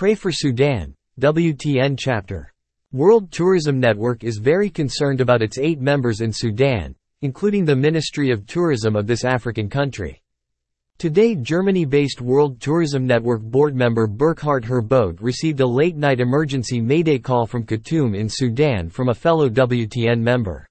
Pray for Sudan, WTN chapter. World Tourism Network is very concerned about its eight members in Sudan, including the Ministry of Tourism of this African country. Today Germany-based World Tourism Network board member Burkhard Herbold received a late-night emergency mayday call from Khartoum in Sudan from a fellow WTN member.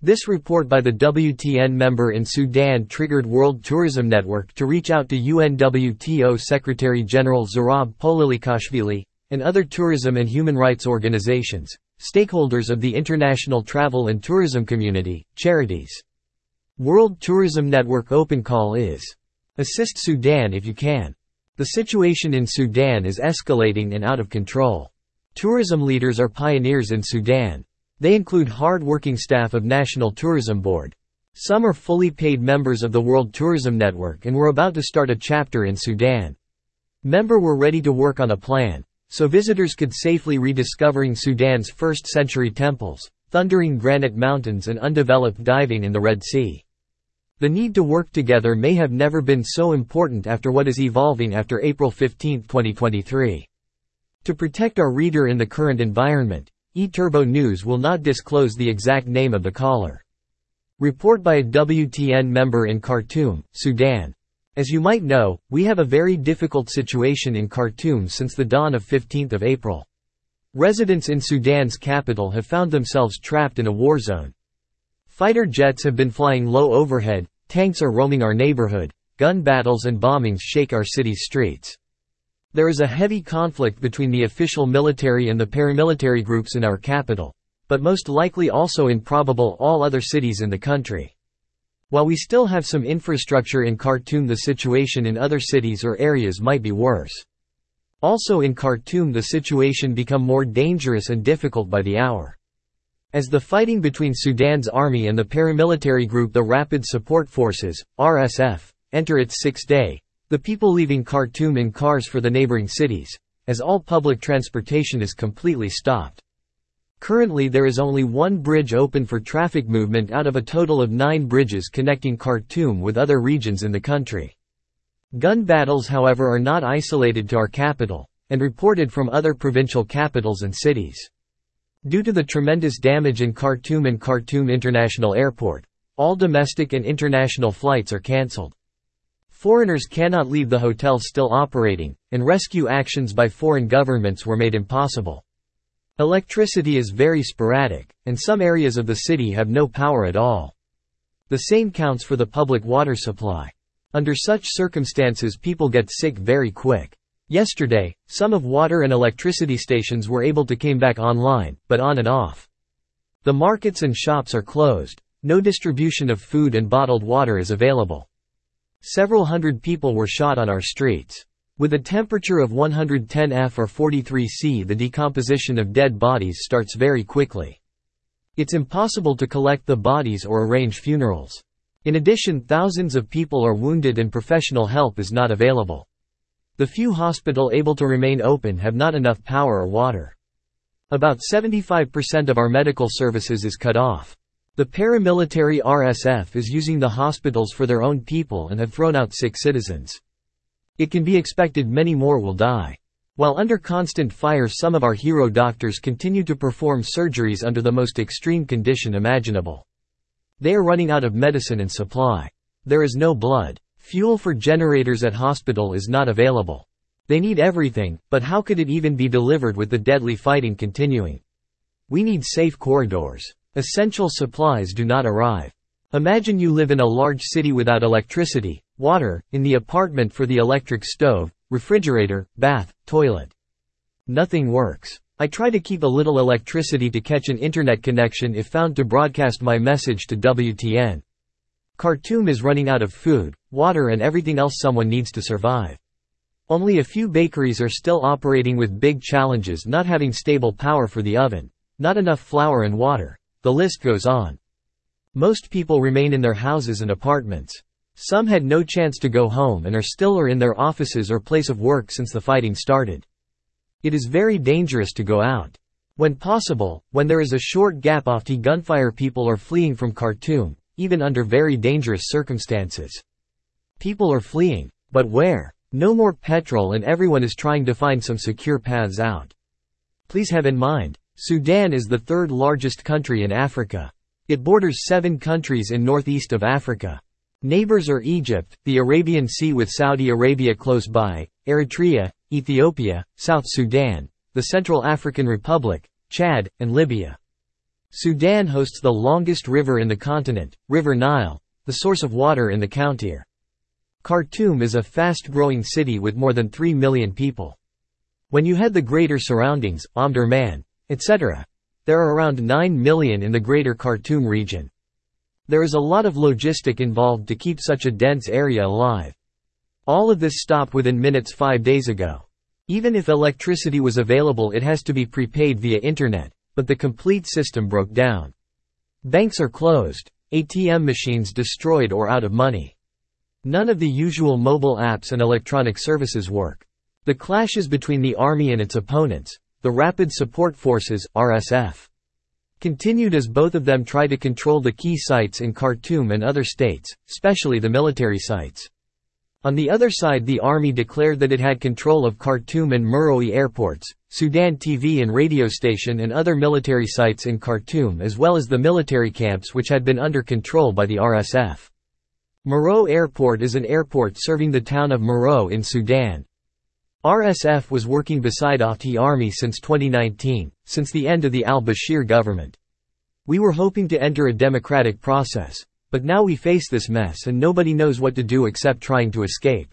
This report by the WTN member in Sudan triggered World Tourism Network to reach out to UNWTO Secretary-General Zurab Pololikashvili, and other tourism and human rights organizations, stakeholders of the international travel and tourism community, charities. World Tourism Network open call is Assist Sudan if you can. The situation in Sudan is escalating and out of control. Tourism leaders are pioneers in Sudan. They include hard-working staff of National Tourism Board. Some are fully paid members of the World Tourism Network and were about to start a chapter in Sudan. Member were ready to work on a plan, so visitors could safely rediscovering Sudan's first-century temples, thundering granite mountains and undeveloped diving in the Red Sea. The need to work together may have never been so important after what is evolving after April 15, 2023. To protect our reader in the current environment, eTurbo News will not disclose the exact name of the caller. Report by a WTN member in Khartoum, Sudan. As you might know, we have a very difficult situation in Khartoum since the dawn of 15th of April. Residents in Sudan's capital have found themselves trapped in a war zone. Fighter jets have been flying low overhead, tanks are roaming our neighborhood, gun battles and bombings shake our city's streets. There is a heavy conflict between the official military and the paramilitary groups in our capital, but most likely also in probable all other cities in the country. While we still have some infrastructure in Khartoum the situation in other cities or areas might be worse. Also in Khartoum the situation become more dangerous and difficult by the hour. As the fighting between Sudan's army and the paramilitary group the Rapid Support Forces, RSF, enter its sixth day, the people leaving Khartoum in cars for the neighboring cities, as all public transportation is completely stopped. Currently there is only one bridge open for traffic movement out of a total of nine bridges connecting Khartoum with other regions in the country. Gun battles however are not isolated to our capital, and reported from other provincial capitals and cities. Due to the tremendous damage in Khartoum and Khartoum International Airport, all domestic and international flights are cancelled. Foreigners cannot leave the hotel still operating, and rescue actions by foreign governments were made impossible. Electricity is very sporadic, and some areas of the city have no power at all. The same counts for the public water supply. Under such circumstances people get sick very quick. Yesterday, some of water and electricity stations were able to came back online, but on and off. The markets and shops are closed. No distribution of food and bottled water is available. Several hundred people were shot on our streets. With a temperature of 110 F or 43 C the decomposition of dead bodies starts very quickly. It's impossible to collect the bodies or arrange funerals. In addition thousands of people are wounded and professional help is not available. The few hospital able to remain open have not enough power or water. About 75% of our medical services is cut off. The paramilitary RSF is using the hospitals for their own people and have thrown out sick citizens. It can be expected many more will die. While under constant fire some of our hero doctors continue to perform surgeries under the most extreme condition imaginable. They are running out of medicine and supply. There is no blood. Fuel for generators at hospital is not available. They need everything, but how could it even be delivered with the deadly fighting continuing? We need safe corridors. Essential supplies do not arrive. Imagine you live in a large city without electricity, water, in the apartment for the electric stove, refrigerator, bath, toilet. Nothing works. I try to keep a little electricity to catch an internet connection if found to broadcast my message to WTN. Khartoum is running out of food, water and everything else someone needs to survive. Only a few bakeries are still operating with big challenges not having stable power for the oven, not enough flour and water. The list goes on. Most people remain in their houses and apartments. Some had no chance to go home and are still or in their offices or place of work since the fighting started. It is very dangerous to go out. When possible, when there is a short gap after gunfire people are fleeing from Khartoum, even under very dangerous circumstances. People are fleeing. But where? No more petrol and everyone is trying to find some secure paths out. Please have in mind, Sudan is the third largest country in Africa. It borders seven countries in northeast of Africa. Neighbors are Egypt, the Arabian Sea with Saudi Arabia close by, Eritrea, Ethiopia, South Sudan, the Central African Republic, Chad, and Libya. Sudan hosts the longest river in the continent, River Nile, the source of water in the county. Khartoum is a fast-growing city with more than 3 million people. When you had the greater surroundings, Omdurman, etc., there are around 9 million in the greater Khartoum region. There is a lot of logistic involved to keep such a dense area alive. All of this stopped within minutes five days ago. Even if electricity was available it has to be prepaid via internet, but the complete system broke down. Banks are closed, ATM machines destroyed or out of money. None of the usual mobile apps and electronic services work. The clashes between the army and its opponents, the Rapid Support Forces, RSF, continued as both of them try to control the key sites in Khartoum and other states, especially the military sites. On the other side the army declared that it had control of Khartoum and Merowe airports, Sudan TV and radio station and other military sites in Khartoum as well as the military camps which had been under control by the RSF. Merowe Airport is an airport serving the town of Merowe in Sudan. RSF was working beside AFT army since 2019, since the end of the al-Bashir government. We were hoping to enter a democratic process, but now we face this mess and nobody knows what to do except trying to escape.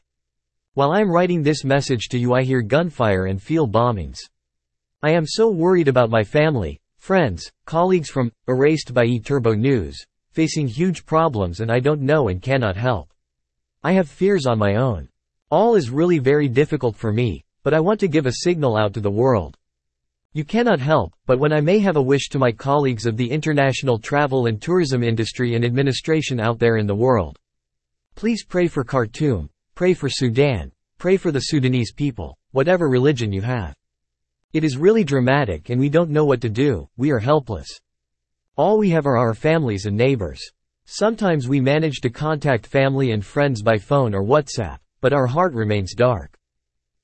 While I'm writing this message to you I hear gunfire and feel bombings. I am so worried about my family, friends, colleagues from, erased by eTurbo News, facing huge problems and I don't know and cannot help. I have fears on my own. All is really very difficult for me, but I want to give a signal out to the world. You cannot help, but when I may have a wish to my colleagues of the international travel and tourism industry and administration out there in the world. Please pray for Khartoum, pray for Sudan, pray for the Sudanese people, whatever religion you have. It is really dramatic and we don't know what to do, we are helpless. All we have are our families and neighbors. Sometimes we manage to contact family and friends by phone or WhatsApp but our heart remains dark.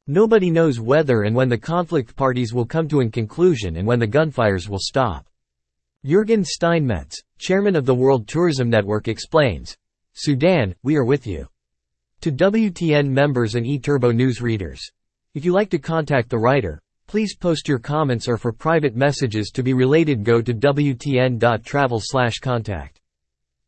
Nobody knows whether and when the conflict parties will come to a conclusion and when the gunfires will stop. Jürgen Steinmetz, chairman of the World Tourism Network explains, Sudan, we are with you. To WTN members and eTurbo news readers. If you like to contact the writer, please post your comments or for private messages to be related go to wtn.travel contact.